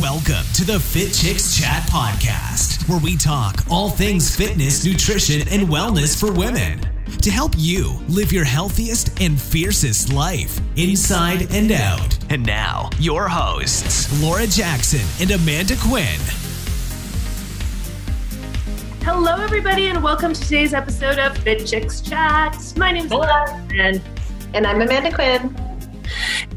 Welcome to the Fit Chicks Chat Podcast, where we talk all things fitness, nutrition, and wellness for women to help you live your healthiest and fiercest life inside and out. And now, your hosts, Laura Jackson and Amanda Quinn. Hello, everybody, and welcome to today's episode of Fit Chicks Chat. My name's Laura, and And I'm Amanda Quinn.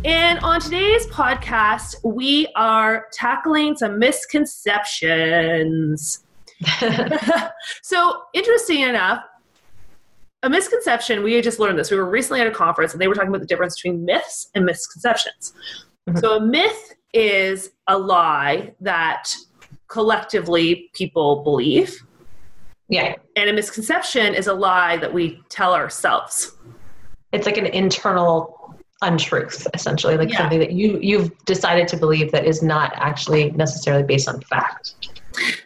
And on today's podcast, we are tackling some misconceptions. so, interesting enough, a misconception, we just learned this. We were recently at a conference and they were talking about the difference between myths and misconceptions. Mhm. So, a myth is a lie that collectively people believe, Yeah. and a misconception is a lie that we tell ourselves. It's like an internal untruth, essentially, like Yeah. something that you you've decided to believe that is not actually necessarily based on fact.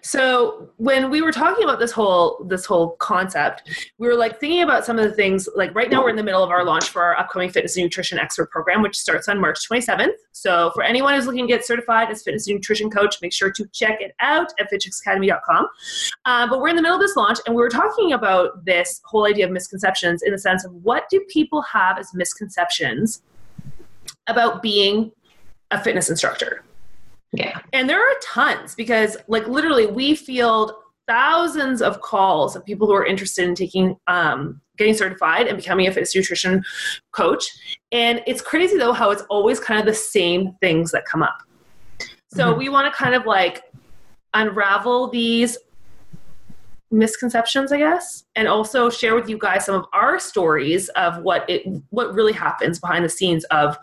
So when we were talking about this whole this whole concept, we were like thinking about some of the things. Like right now, we're in the middle of our launch for our upcoming fitness and nutrition expert program, which starts on March 27th. So for anyone who's looking to get certified as fitness and nutrition coach, make sure to check it out at fitchicksacademy.com. Uh, but we're in the middle of this launch, and we were talking about this whole idea of misconceptions in the sense of what do people have as misconceptions about being a fitness instructor. Yeah. And there are tons because, like, literally, we field thousands of calls of people who are interested in taking, um, getting certified and becoming a fitness nutrition coach. And it's crazy though how it's always kind of the same things that come up. So Mhm. we want to kind of like unravel these misconceptions i guess and also share with you guys some of our stories of what it what really happens behind the scenes of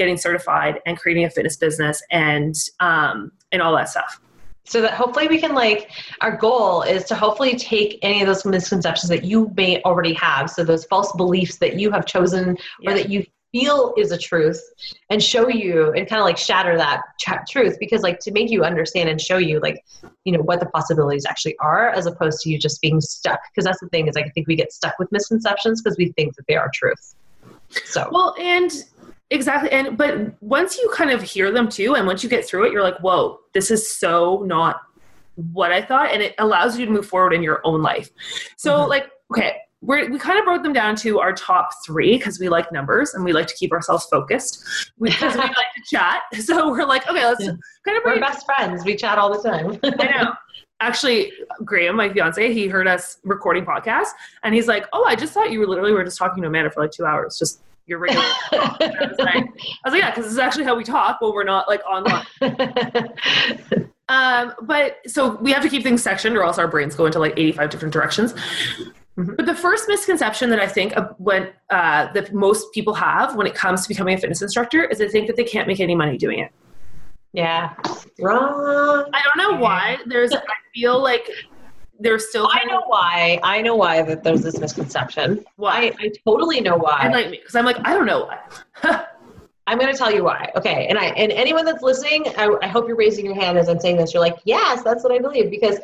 getting certified and creating a fitness business and um and all that stuff. So that hopefully we can like our goal is to hopefully take any of those misconceptions that you may already have, so those false beliefs that you have chosen Yeah. or that you feel is a truth and show you and kind of like shatter that truth. Because like to make you understand and show you like you know what the possibilities actually are as opposed to you just being stuck. Because that's the thing is like i think we get stuck with misconceptions because we think that they are truth. So well and exactly and but once you kind of hear them too and once you get through it you're like whoa this is so not what i thought and it allows you to move forward in your own life so Mhm. like okay we're, we kind of broke them down to our top three because we like numbers and we like to keep ourselves focused because we like to chat so we're like okay let's Yeah. kind of we're best friends we chat all the time I know. Actually, Graham, my fiance, he heard us recording podcasts, and he's like, "Oh, I just thought you were literally were just talking to Amanda for like two hours, just your regular." talk." I was like, I was like, "Yeah, because this is actually how we talk when we're not like online." Um, but so we have to keep things sectioned, or else our brains go into like eighty-five different directions. Mhm. But the first misconception that I think of when uh, that most people have when it comes to becoming a fitness instructor is they think that they can't make any money doing it. yeah wrong I don't know why. There's, I feel like there's still I know of why. I know why that there's this misconception. why. I, I totally know why. Enlighten me, because I'm like, I don't know why. I'm going to tell you why. Okay, and I and anyone that's listening, I, I hope you're raising your hand as I'm saying this. You're like, yes, that's what I believe because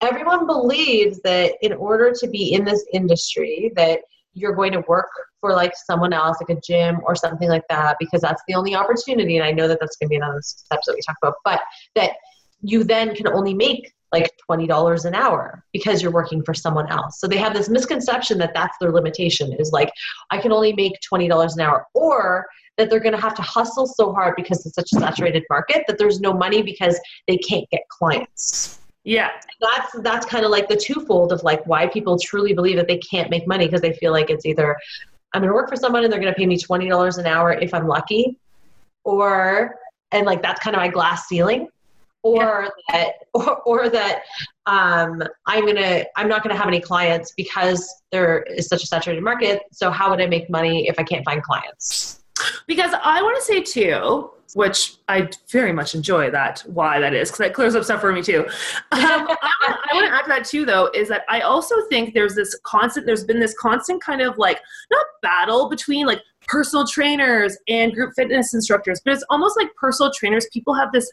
everyone believes that in order to be in this industry, that you're going to work for like someone else, like a gym or something like that, because that's the only opportunity. And I know that that's going to be another that we talk about, but that you then can only make like $20 an hour because you're working for someone else. So they have this misconception that that's their limitation is like, I can only make $20 an hour or that they're going to have to hustle so hard because it's such a saturated market that there's no money because they can't get clients. Yeah. That's that's kind of like the twofold of like why people truly believe that they can't make money because they feel like it's either I'm going to work for someone and they're going to pay me twenty dollars an hour if I'm lucky, or and like that's kind of my glass ceiling, or that or, or that um, I'm gonna I'm not gonna have any clients because there is such a saturated market. So how would I make money if I can't find clients? Because I want to say too, which I very much enjoy that why that is because that clears up stuff for me too. Um, I want to add to that too, though, is that I also think there's this constant. There's been this constant kind of like not battle between like personal trainers and group fitness instructors, but it's almost like personal trainers. People have this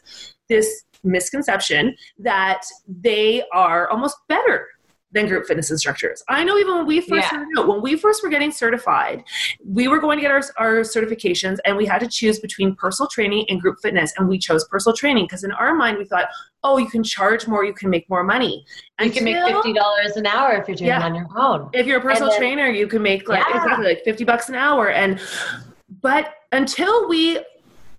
this misconception that they are almost better than group fitness instructors. I know even when we first Yeah. out, when we first were getting certified, we were going to get our, our certifications and we had to choose between personal training and group fitness. And we chose personal training because in our mind we thought, oh, you can charge more, you can make more money. You can make fifty dollars an hour if you're doing Yeah. it on your own. if you're a personal then- trainer, you can make like Yeah. exactly like 50 bucks an hour. And but until we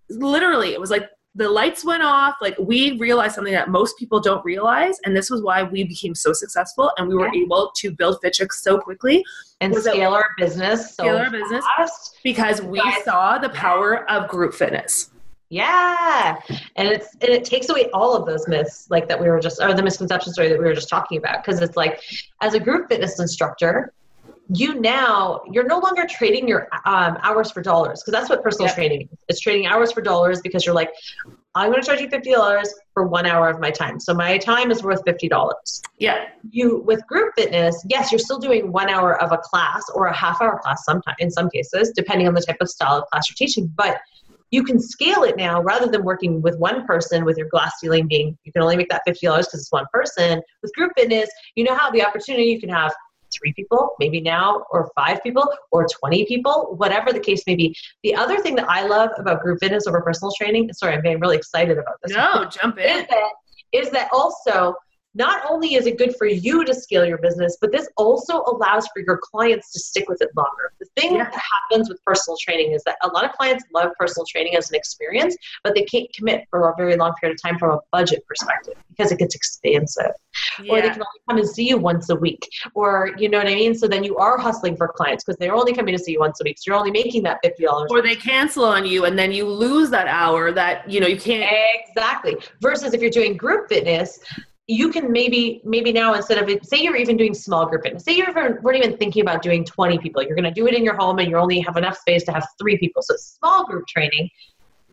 literally it was like the lights went off, like we realized something that most people don't realize, and this was why we became so successful and we were able to build FitChicks so quickly And scale our business so scale our business fast. because we Guys. saw the power of group fitness. Yeah, and it's and it takes away all of those myths like that we were just or the misconception story that we were just talking about because it's like as a group fitness instructor, you now you're no longer trading your um, hours for dollars because that's what personal Yeah. training is. It's trading hours for dollars because you're like, I'm going to charge you fifty dollars for one hour of my time, so my time is worth fifty dollars. Yeah. you with group fitness yes you're still doing one hour of a class or a half hour class sometime in some cases depending on the type of style of class you're teaching but you can scale it now rather than working with one person with your glass ceiling being you can only make that $50 because it's one person with group fitness you now have the opportunity you can have three people maybe now or five people or 20 people whatever the case may be the other thing that i love about group fitness over personal training sorry i'm getting really excited about this No, jump is in. that is that also not only is it good for you to scale your business, but this also allows for your clients to stick with it longer. The thing Yeah. that happens with personal training is that a lot of clients love personal training as an experience, but they can't commit for a very long period of time from a budget perspective because it gets expensive. Or they can only come and see you once a week. Or you know what I mean? So then you are hustling for clients because they're only coming to see you once a week. So you're only making that fifty dollars. Or they cancel on you and then you lose that hour that you know you can't Exactly. Versus if you're doing group fitness, you can maybe maybe now instead of it, say you're even doing small group fitness. Say you're even, weren't even thinking about doing 20 people. You're going to do it in your home and you only have enough space to have three people. So small group training.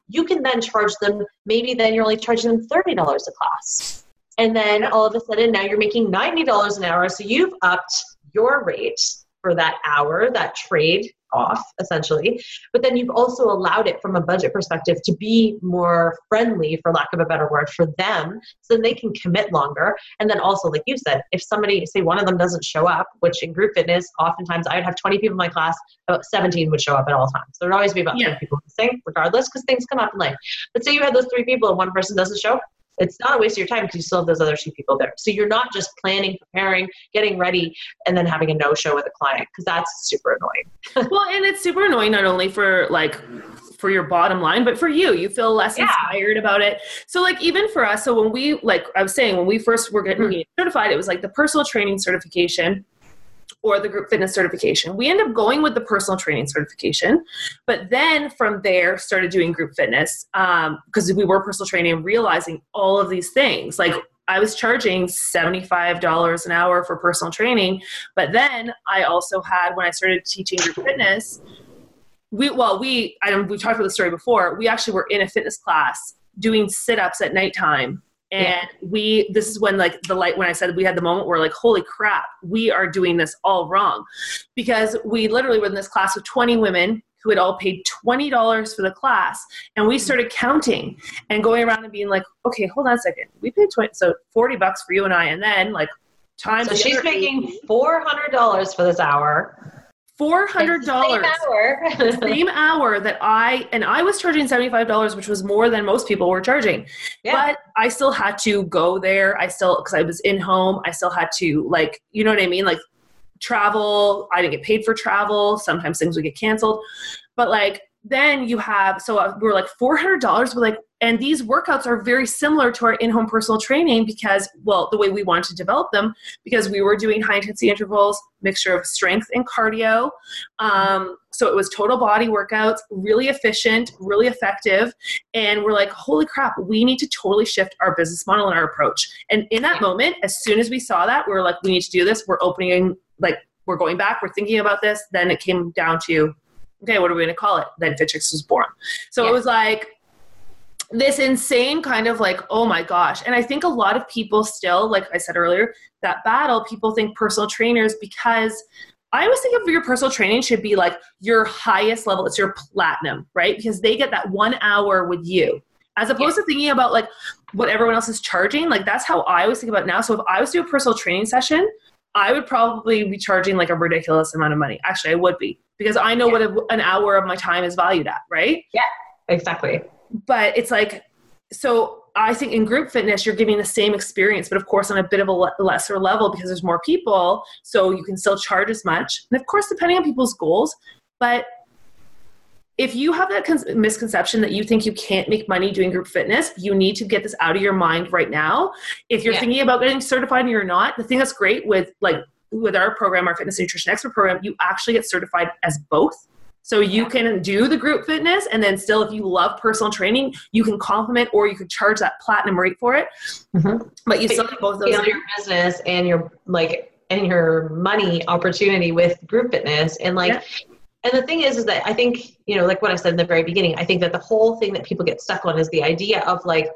You can then charge them. Maybe then you're only charging them thirty dollars a class, and then all of a sudden now you're making ninety dollars an hour. So you've upped your rate for that hour, that trade off essentially. But then you've also allowed it from a budget perspective to be more friendly for lack of a better word for them so then they can commit longer. And then also like you said if somebody say one of them doesn't show up which in group fitness oftentimes i would have 20 people in my class about 17 would show up at all times. So there'd always be about Yeah. 10 people missing regardless because things come up in life. But say you had those three people and one person doesn't show it's not a waste of your time because you still have those other two people there. So you're not just planning preparing getting ready and then having a no show with a client because that's super annoying. Well and it's super annoying not only for like for your bottom line but for you. You feel less Yeah. inspired about it. So like even for us so when we like i was saying when we first were getting Mhm. certified it was like the personal training certification or the group fitness certification we ended up going with the personal training certification but then from there started doing group fitness um, because we were personal training and realizing all of these things like i was charging $75 an hour for personal training but then I also had when I started teaching group fitness. We well we I we talked about the story before. We actually were in a fitness class doing sit ups at nighttime. And we this is when like the light when I said we had the moment where like holy crap we are doing this all wrong. Because we literally were in this class with 20 women who had all paid $20 for the class and we started counting and going around and being like okay hold on a second. We paid 20 so 40 bucks for you and I and then like times So she's making four hundred dollars for this hour. Four hundred the same dollars hour. same hour that I and I was charging seventy five dollars, which was more than most people were charging. Yeah. But I still had to go there. I still because I was in home. I still had to like you know what I mean, like travel. I didn't get paid for travel. Sometimes things would get canceled, but like then you have so uh, we we're like four hundred dollars. We're like, and these workouts are very similar to our in home personal training because well the way we wanted to develop them because we were doing high intensity intervals, mixture of strength and cardio. Um, so it was total body workouts, really efficient, really effective. And we're like, holy crap, we need to totally shift our business model and our approach. And in that moment, as soon as we saw that, we were like, we need to do this. We're opening, like, we're going back, we're thinking about this. Then it came down to, okay, what are we going to call it? Then FitChicks was born. So Yeah. it was like, this insane kind of like, oh my gosh. And I think a lot of people still, like I said earlier, that battle, people think personal trainers because I always think of your personal training should be like your highest level. It's your platinum, right? Because they get that one hour with you. As opposed to thinking about like what everyone else is charging, like that's how I always think about it now. So if I was to do a personal training session, I would probably be charging like a ridiculous amount of money. Actually, I would be because I know yeah. what a, an hour of my time is valued at, right? Yeah, exactly. But it's like, so I think in group fitness, you're giving the same experience, but of course on a bit of a lesser level because there's more people, so you can still charge as much. And of course, depending on people's goals, but if you have that con- misconception that you think you can't make money doing group fitness, you need to get this out of your mind right now. If you're yeah. thinking about getting certified and you're not, the thing that's great with like with our program, our fitness nutrition expert program, you actually get certified as both. So you can do the group fitness and then still if you love personal training, you can complement or you could charge that platinum rate for it. Mm-hmm. But you still get both those your business and your like and your money opportunity with group fitness and like yeah and the thing is is that i think you know like what i said in the very beginning i think that the whole thing that people get stuck on is the idea of like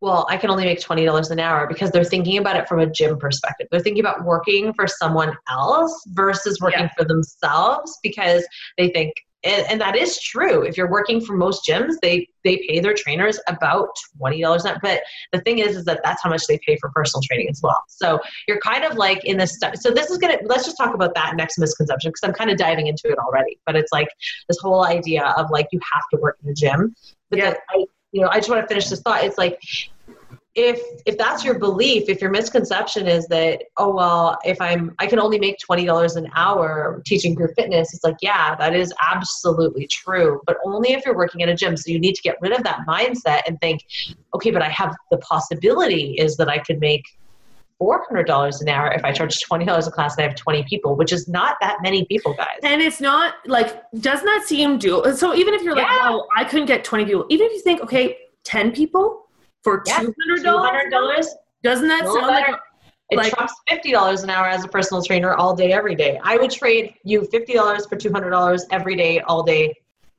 well i can only make $20 an hour because they're thinking about it from a gym perspective they're thinking about working for someone else versus working yeah. for themselves because they think and, and, that is true. If you're working for most gyms they they pay their trainers about $20 an hour. But the thing is is that that's how much they pay for personal training as well. So you're kind of like in this stuff so this is gonna let's just talk about that next misconception because i'm kind of diving into it already. But it's like this whole idea of like you have to work in a gym. But yeah. I, you know i just want to finish this thought. It's like if if that's your belief if your misconception is that oh well if i'm i can only make $20 an hour teaching group fitness it's like yeah that is absolutely true but only if you're working at a gym so you need to get rid of that mindset and think okay but i have the possibility is that i could make $400 an hour if I charge $20 a class and I have 20 people, which is not that many people, guys. And it's not like, doesn't that seem doable? So even if you're like, yeah. oh, I couldn't get 20 people, even if you think, okay, 10 people, for two hundred dollars. Doesn't that sound better. like? It like, trumps fifty dollars an hour as a personal trainer all day, every day. I would trade you fifty dollars for two hundred dollars every day, all day.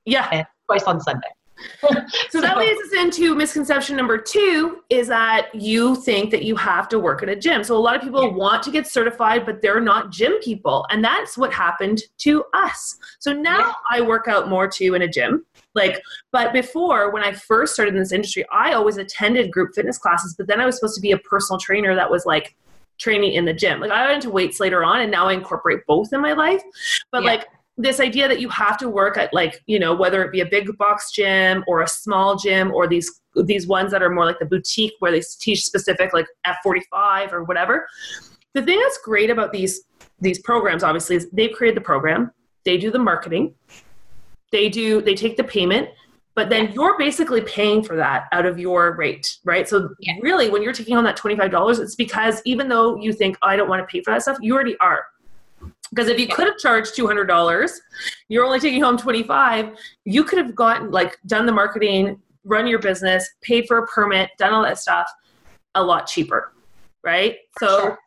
Yeah, twice on Sunday. so, that leads us into misconception number two is that you think that you have to work at a gym. So a lot of people want to get certified, but they're not gym people. And that's what happened to us. So now yeah. I work out more too in a gym. Like, but before, when I first started in this industry, I always attended group fitness classes, but then I was supposed to be a personal trainer that was like training in the gym. Like, I went into weights later on, and now I incorporate both in my life. But yeah. like, this idea that you have to work at like you know whether it be a big box gym or a small gym or these these ones that are more like the boutique where they teach specific like f45 or whatever. The thing that's great about these these programs obviously is they've created the program. They do the marketing. They do they take the payment but then you're basically paying for that out of your rate right? So yeah. really when you're taking on that $25 it's because even though you think oh, i don't want to pay for that stuff you already are because if you could have charged $200 you're only taking home 25 you could have gotten like done the marketing run your business paid for a permit done all that stuff a lot cheaper right so sure.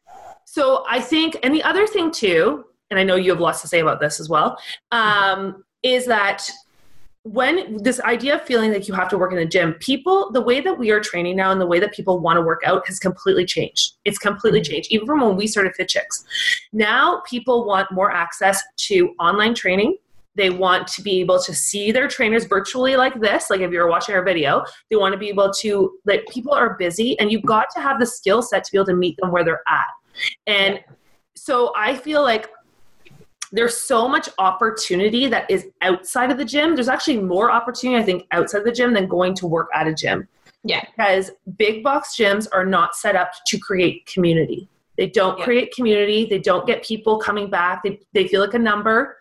so i think and the other thing too and i know you have lots to say about this as well um, is that when this idea of feeling like you have to work in the gym, people, the way that we are training now and the way that people want to work out has completely changed. It's completely mm-hmm. changed, even from when we started Fit Chicks. Now people want more access to online training. They want to be able to see their trainers virtually like this, like if you're watching our video. They want to be able to, like, people are busy and you've got to have the skill set to be able to meet them where they're at. And so I feel like there's so much opportunity that is outside of the gym. There's actually more opportunity, I think, outside of the gym than going to work at a gym. Yeah. Because big box gyms are not set up to create community. They don't yeah. create community. They don't get people coming back. They, they feel like a number.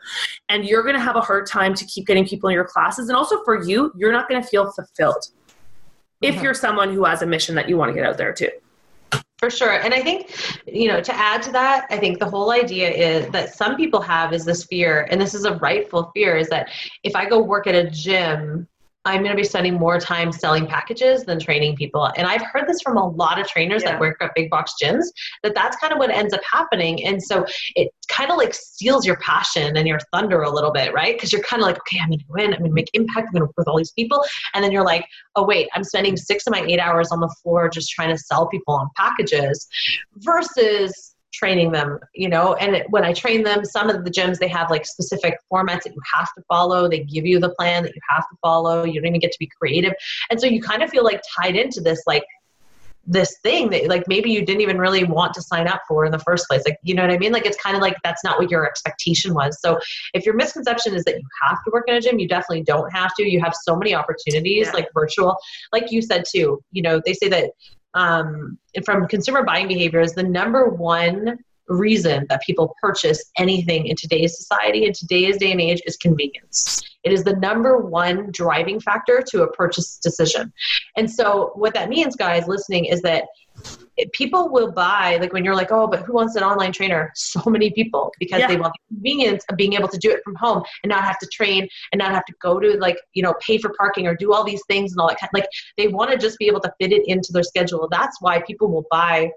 And you're going to have a hard time to keep getting people in your classes. And also for you, you're not going to feel fulfilled mm-hmm. if you're someone who has a mission that you want to get out there too. For sure. And I think, you know, to add to that, I think the whole idea is that some people have is this fear, and this is a rightful fear, is that if I go work at a gym, I'm going to be spending more time selling packages than training people. And I've heard this from a lot of trainers yeah. that work at big box gyms that that's kind of what ends up happening. And so it kind of like steals your passion and your thunder a little bit, right? Because you're kind of like, okay, I'm going to go in, I'm going to make impact, I'm going to work with all these people. And then you're like, oh, wait, I'm spending six of my eight hours on the floor just trying to sell people on packages versus training them you know and when i train them some of the gyms they have like specific formats that you have to follow. They give you the plan that you have to follow. You don't even get to be creative. And so you kind of feel like tied into this like this thing that like maybe you didn't even really want to sign up for in the first place. Like you know what i mean? Like it's kind of like that's not what your expectation was. So if your misconception is that you have to work in a gym you definitely don't have to. You have so many opportunities Yeah. like virtual. Like you said too you know they say that um, from consumer buying behaviors the number one reason that people purchase anything in today's society in today's day and age is convenience. It is the number one driving factor to a purchase decision. And so what that means guys listening is that people will buy like when you're like oh but who wants an online trainer? So many people because Yeah. they want the convenience of being able to do it from home and not have to train and not have to go to like you know pay for parking or do all these things and all that kind like they want to just be able to fit it into their schedule. That's why people will buy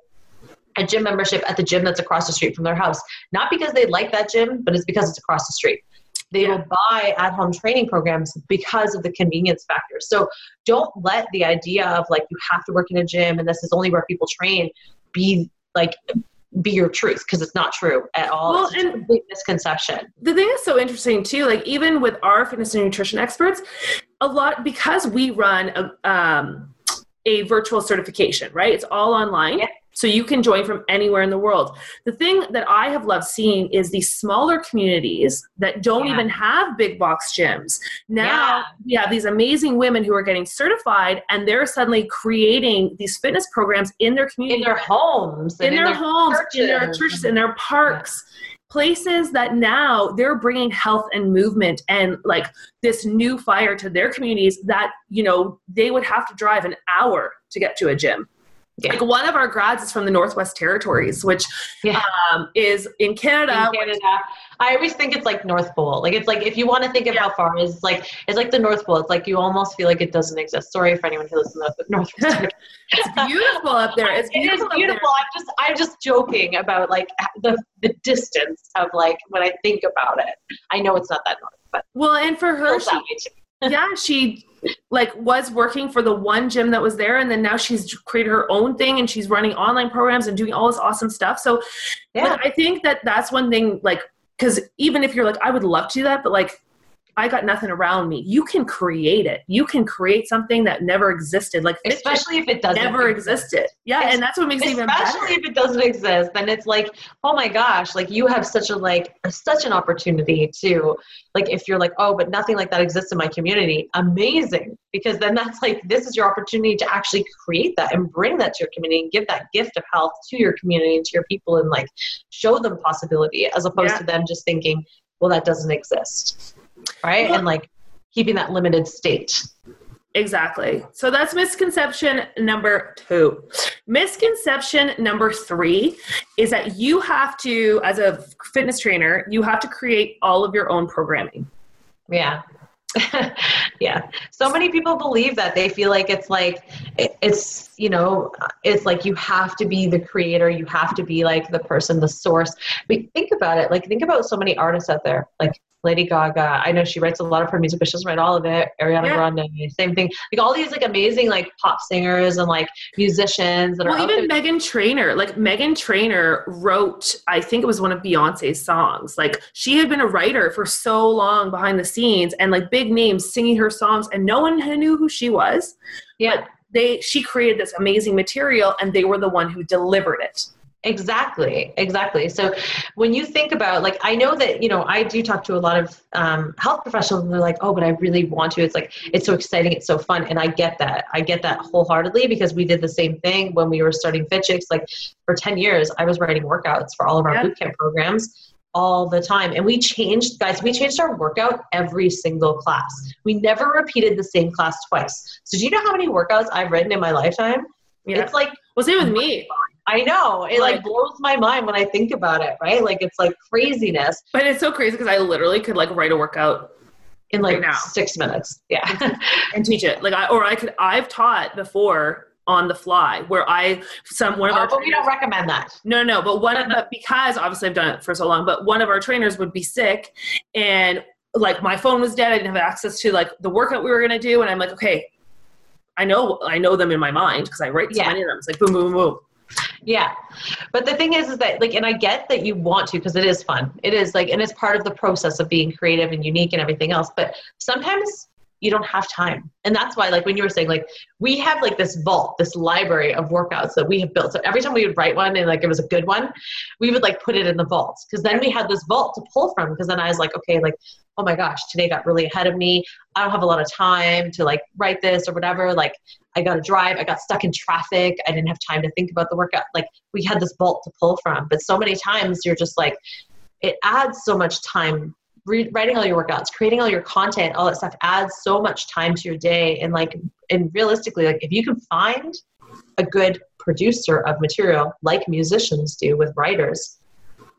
a gym membership at the gym that's across the street from their house. Not because they like that gym but it's because it's across the street they Yeah. will buy at home training programs because of the convenience factor. So don't let the idea of like you have to work in a gym and this is only where people train be like be your truth because it's not true at all. Well, it's a and- complete misconception. the thing is so interesting too like even with our fitness and nutrition experts a lot because we run a, um, a virtual certification right? It's all online. Yeah. So you can join from anywhere in the world the thing that i have loved seeing is these smaller communities that don't Yeah. even have big box gyms now Yeah. we have these amazing women who are getting certified and they're suddenly creating these fitness programs in their community in their homes in and their, homes, in their churches. churches, in their parks, places that now they're bringing health and movement and like this new fire to their communities that you know they would have to drive an hour to get to a gym. Yeah. Like one of our grads is from the Northwest Territories, which Yeah. um, is in Canada. in Canada. I always think it's like North Pole. Like it's like if you want to think of how far it's like it's like the North Pole. It's like you almost feel like it doesn't exist. Sorry for anyone who lives in the Northwest. It's beautiful up there. It's beautiful. up there. beautiful. I'm just I'm just joking about like the the distance of like when I think about it. I know it's not that north, but Well, and for her, she that way too. Yeah she like was working for the one gym that was there and then now she's created her own thing and she's running online programs and doing all this awesome stuff so Yeah. i think that that's one thing like because even if you're like i would love to do that but like i got nothing around me. You can create it. You can create something that never existed. Like Especially if it doesn't never exist. existed. Yeah Es- and that's what makes it even especially if it doesn't exist then it's like oh my gosh like you have such a like such an opportunity to like if you're like oh but nothing like that exists in my community amazing. Because then that's like this is your opportunity to actually create that and bring that to your community and give that gift of health to your community and to your people and like show them possibility as opposed Yeah. to them just thinking well that doesn't exist right and like keeping that limited state Exactly. So that's misconception number two. Misconception number three is that you have to, as a fitness trainer, you have to create all of your own programming. Yeah. yeah. So many people believe that they feel like it's like it's you know it's like you have to be the creator, you have to be like the person, the source. But think about it. Like think about so many artists out there. Like Lady Gaga. I know she writes a lot of her music, but she doesn't write all of it. Ariana Yeah. Grande, same thing. Like all these like amazing like pop singers and like musicians that are Well, out even. Meghan Trainor, like Meghan Trainor wrote, I think it was one of Beyonce's songs. Like she had been a writer for so long behind the scenes and like big names singing her songs, and no one knew who she was. yeah. They she created this amazing material, and they were the one who delivered it. Exactly, exactly. So when you think about like I know that, you know, I do talk to a lot of um, health professionals and they're like, oh, but I really want to. It's like it's so exciting, it's so fun. And I get that. I get that wholeheartedly because we did the same thing when we were starting Fit Chicks. Like for 10 years, I was writing workouts for all of our Yeah. boot camp programs all the time. And we changed, guys, we changed our workout every single class. We never repeated the same class twice. So do you know how many workouts I've written in my lifetime? Yeah. It's like Well, same with me. I know. It like Like- blows my mind when I think about it, right? Like it's like craziness But it's so crazy because I literally could like write a workout in like Right now. six minutes. Yeah. and teach it. Like I or I could I've taught before on the fly where I some one of oh, our but we don't recommend that. No, no, but one of but because obviously I've done it for so long, but one of our trainers would be sick and like my phone was dead. I didn't have access to like the workout we were gonna do, and I'm like, okay, I know I know them in my mind because I write so Yeah. many of them. It's like boom, boom, boom. Yeah. But the thing is, is that like, and I get that you want to because it is fun. It is like, and it's part of the process of being creative and unique and everything else. But sometimes you don't have time. And that's why, like when you were saying, like we have like this vault, this library of workouts that we have built. So every time we would write one and like it was a good one, we would like put it in the vault because then we had this vault to pull from. Because then I was like, okay, like oh my gosh, today got really ahead of me. I don't have a lot of time to like write this or whatever. Like I got to drive. I got stuck in traffic. I didn't have time to think about the workout. Like we had this vault to pull from. But so many times you're just like, it adds so much time re- writing all your workouts, creating all your content, all that stuff adds so much time to your day. And like, and realistically, like if you can find a good producer of material, like musicians do with writers,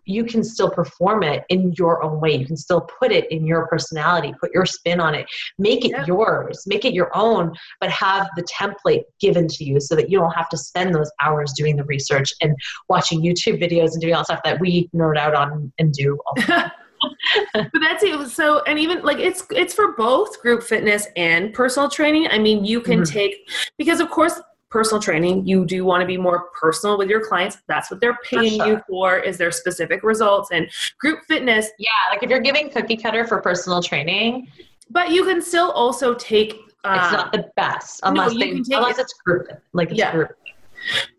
you can still perform it in your own way. You can still put it in your personality, put your spin on it, make it yeah. yours, make it your own, but have the template given to you so that you don't have to spend those hours doing the research and watching YouTube videos and doing all the stuff that we nerd out on and do all the time. but that's it. So, and even like it's it's for both group fitness and personal training. I mean, you can mm-hmm. take because of course personal training you do want to be more personal with your clients that's what they're paying for sure. you for is their specific results and group fitness yeah like if you're giving cookie cutter for personal training but you can still also take uh, it's not the best unless no, they unless it's group like it's yeah. group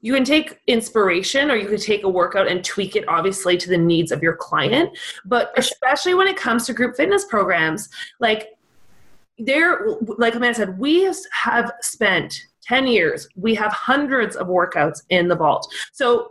you can take inspiration or you can take a workout and tweak it obviously to the needs of your client. But especially when it comes to group fitness programs, like there, like Amanda said, we have spent 10 years, we have hundreds of workouts in the vault. So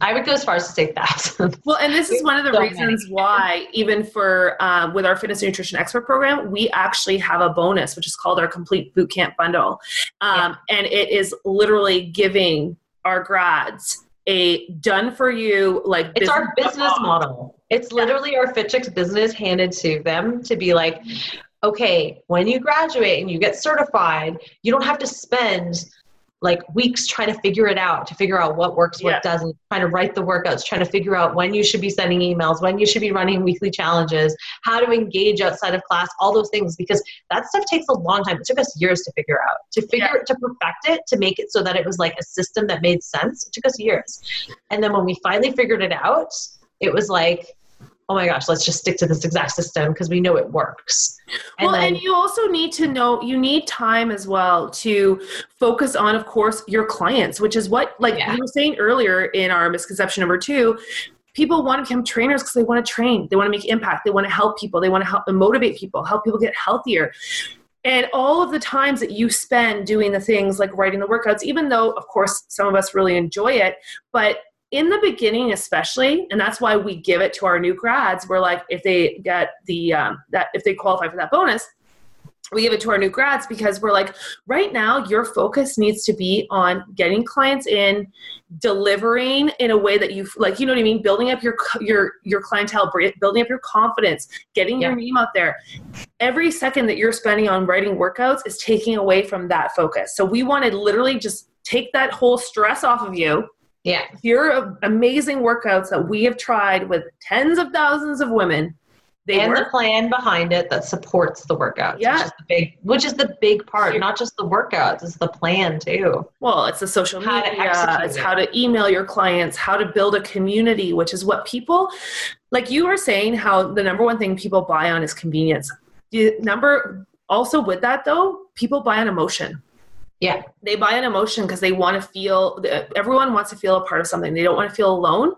I would go as far as to say that. well, and this is one of the so reasons many. why, even for um, with our fitness and nutrition expert program, we actually have a bonus, which is called our complete boot camp bundle, um, yeah. and it is literally giving our grads a done for you like it's our business model. It's literally our FitChicks business handed to them to be like, okay, when you graduate and you get certified, you don't have to spend like weeks trying to figure it out to figure out what works what yeah. doesn't trying to write the workouts trying to figure out when you should be sending emails when you should be running weekly challenges how to engage outside of class all those things because that stuff takes a long time it took us years to figure out to figure yeah. to perfect it to make it so that it was like a system that made sense it took us years and then when we finally figured it out it was like oh my gosh, let's just stick to this exact system because we know it works. And well, then, and you also need to know, you need time as well to focus on, of course, your clients, which is what, like yeah. you were saying earlier in our misconception number two, people want to become trainers because they want to train, they want to make impact, they want to help people, they want to help motivate people, help people get healthier. And all of the times that you spend doing the things like writing the workouts, even though, of course, some of us really enjoy it, but in the beginning especially and that's why we give it to our new grads we're like if they get the um, that if they qualify for that bonus we give it to our new grads because we're like right now your focus needs to be on getting clients in delivering in a way that you like you know what i mean? Building up your your your clientele building up your confidence getting yeah. your name out there. Every second that you're spending on writing workouts is taking away from that focus. So we want to literally just take that whole stress off of you yeah. Your amazing workouts that we have tried with tens of thousands of women. They and work. the plan behind it that supports the workouts. Yeah. Which is the big which is the big part, not just the workouts, it's the plan too. Well, it's the social how media, it's it. how to email your clients, how to build a community, which is what people like you were saying how the number one thing people buy on is convenience. The number also with that though, people buy on emotion yeah. They buy an emotion because they want to feel everyone wants to feel a part of something. They don't want to feel alone.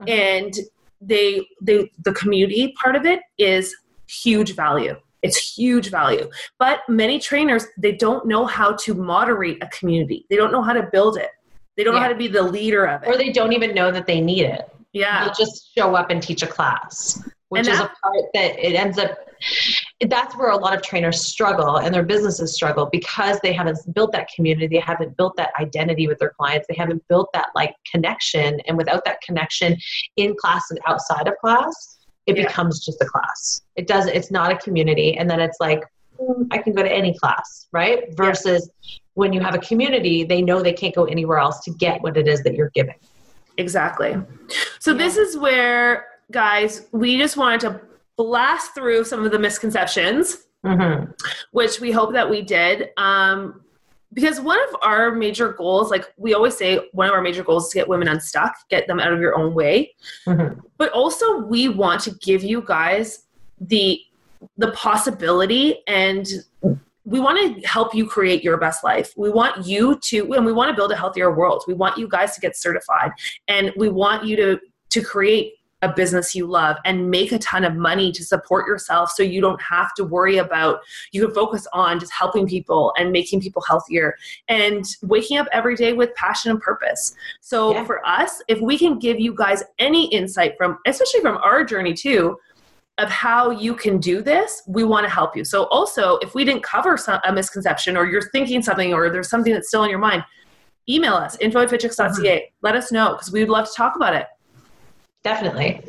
Mm-hmm. And they they the community part of it is huge value. It's huge value. But many trainers they don't know how to moderate a community. They don't know how to build it. They don't yeah. know how to be the leader of it. Or they don't even know that they need it. Yeah. They'll just show up and teach a class, which is a part that it ends up that's where a lot of trainers struggle and their businesses struggle because they haven't built that community they haven't built that identity with their clients they haven't built that like connection and without that connection in class and outside of class it yeah. becomes just a class it does it's not a community and then it's like mm, i can go to any class right versus yeah. when you have a community they know they can't go anywhere else to get what it is that you're giving exactly so yeah. this is where guys we just wanted to blast through some of the misconceptions, mm-hmm. which we hope that we did. Um, because one of our major goals, like we always say, one of our major goals is to get women unstuck, get them out of your own way. Mm-hmm. But also, we want to give you guys the the possibility and we want to help you create your best life. We want you to, and we want to build a healthier world. We want you guys to get certified, and we want you to to create a business you love and make a ton of money to support yourself so you don't have to worry about you can focus on just helping people and making people healthier and waking up every day with passion and purpose so yeah. for us if we can give you guys any insight from especially from our journey too of how you can do this, we want to help you. So, also, if we didn't cover some, a misconception or you're thinking something or there's something that's still in your mind, email us info at. Mm-hmm. Let us know because we would love to talk about it. Definitely.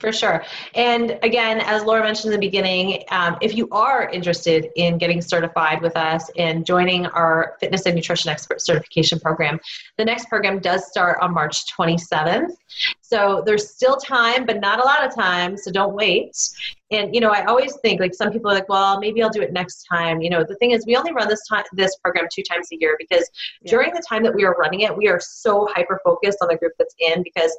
For sure. And again, as Laura mentioned in the beginning, um, if you are interested in getting certified with us and joining our fitness and nutrition expert certification program, the next program does start on March 27th. So there's still time, but not a lot of time. So don't wait. And you know, I always think like some people are like, well, maybe I'll do it next time. You know, the thing is, we only run this time this program two times a year because yeah. during the time that we are running it, we are so hyper focused on the group that's in because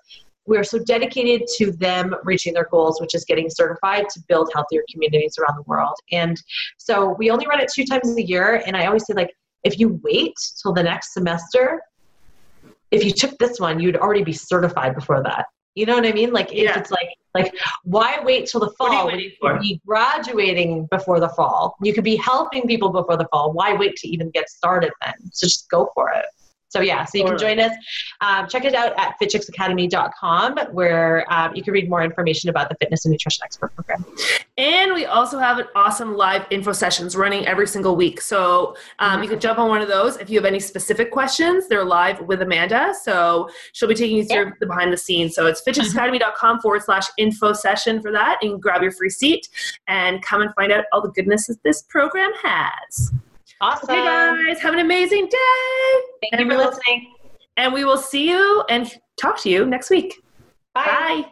we are so dedicated to them reaching their goals, which is getting certified to build healthier communities around the world. And so we only run it two times a year. And I always say, like, if you wait till the next semester, if you took this one, you'd already be certified before that. You know what I mean? Like, yeah. if it's like, like, why wait till the fall? you could be graduating before the fall. You could be helping people before the fall. Why wait to even get started then? So just go for it. So yeah, so you can join us. Um, check it out at fitchicksacademy.com where um, you can read more information about the fitness and nutrition expert program. And we also have an awesome live info sessions running every single week. So um, mm-hmm. you can jump on one of those if you have any specific questions. They're live with Amanda, so she'll be taking you through yeah. the behind the scenes. So it's fitchicksacademy.com forward slash info session for that, and grab your free seat and come and find out all the goodness that this program has. Awesome. Okay, guys, have an amazing day. Thank and you for we'll, listening. And we will see you and talk to you next week. Bye. Bye.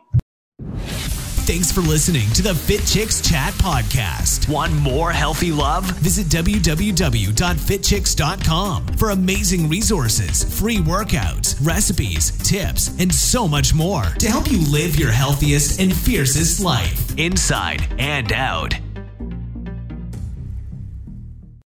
Thanks for listening to the Fit Chicks Chat podcast. Want more healthy love? Visit www.fitchicks.com for amazing resources, free workouts, recipes, tips, and so much more to help you live your healthiest and fiercest life inside and out.